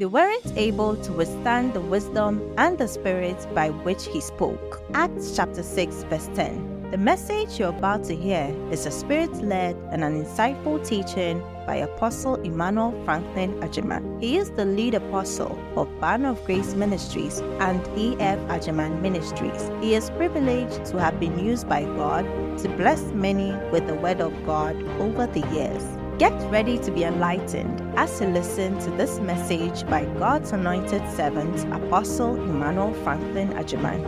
They weren't able to withstand the wisdom and the spirit by which he spoke. Acts chapter 6, verse 10. The message you're about to hear is a spirit led and an insightful teaching by Apostle Emmanuel Franklin Agyeman. He is the lead apostle of Banner of Grace Ministries and E.F. Agyeman Ministries. He is privileged to have been used by God to bless many with the Word of God over the years. Get ready to be enlightened as you listen to this message by God's anointed servant, Apostle Emmanuel Franklin Agyeman.